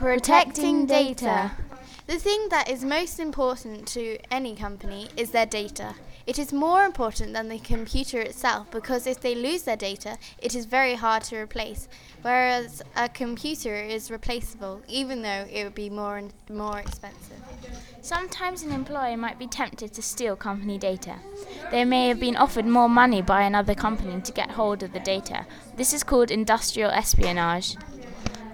Protecting data. The thing that is most important to any company is their data. It is more important than the computer itself because if they lose their data, it is very hard to replace. Whereas a computer is replaceable, even though it would be more and more expensive. Sometimes an employee might be tempted to steal company data. They may have been offered more money by another company to get hold of the data. This is called industrial espionage.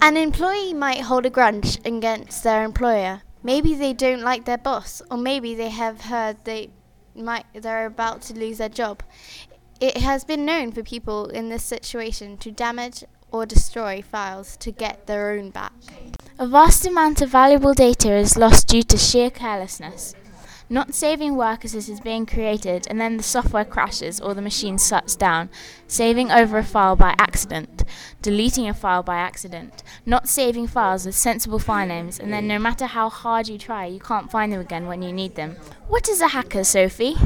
An employee might hold a grudge against their employer. Maybe they don't like their boss, or maybe they have heard they might they're about to lose their job. It has been known for people in this situation to damage or destroy files to get their own back. A vast amount of valuable data is lost due to sheer carelessness. Not saving work as it is being created, and then the software crashes or the machine shuts down. Saving over a file by accident. Deleting a file by accident. Not saving files with sensible file names, and then no matter how hard you try, you can't find them again when you need them. What is a hacker, Sophie?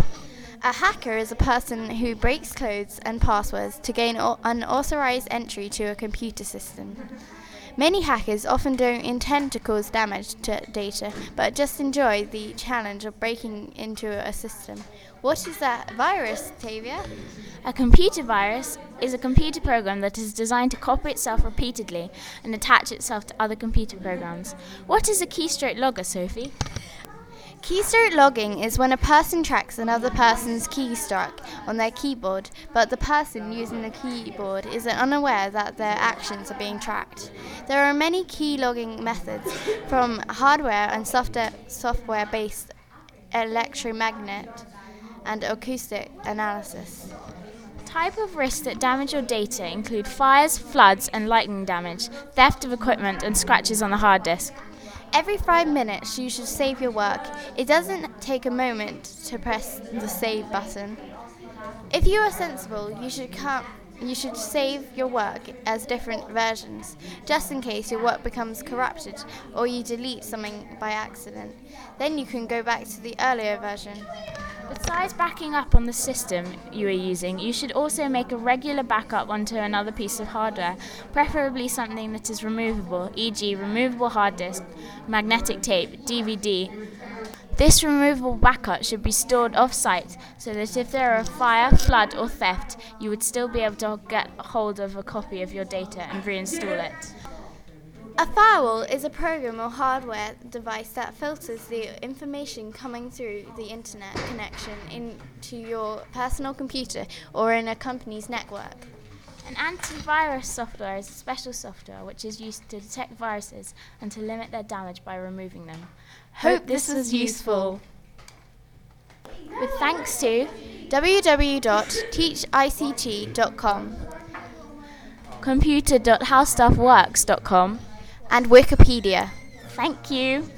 A hacker is a person who breaks codes and passwords to gain unauthorized entry to a computer system. Many hackers often don't intend to cause damage to data, but just enjoy the challenge of breaking into a system. What is a virus, Tavia? A computer virus is a computer program that is designed to copy itself repeatedly and attach itself to other computer programs. What is a keystroke logger, Sophie? Keystroke logging is when a person tracks another person's keystroke on their keyboard, but the person using the keyboard is unaware that their actions are being tracked. There are many key logging methods, from hardware and software based electromagnet and acoustic analysis. Type of risks that damage your data include fires, floods, and lightning damage, theft of equipment, and scratches on the hard disk. Every five minutes, you should save your work. It doesn't take a moment to press the save button. If you are sensible, you should come. You should save your work as different versions, just in case your work becomes corrupted or you delete something by accident. Then you can go back to the earlier version. Besides backing up on the system you are using, you should also make a regular backup onto another piece of hardware, preferably something that is removable, e.g., removable hard disk, magnetic tape, DVD. This removable backup should be stored off site so that if there are a fire, flood, or theft, you would still be able to get hold of a copy of your data and reinstall it. A firewall is a program or hardware device that filters the information coming through the internet connection into your personal computer or in a company's network. An antivirus software is a special software which is used to detect viruses and to limit their damage by removing them. Hope this was useful. With thanks to www.teachict.com, computer.howstuffworks.com, and Wikipedia. Thank you.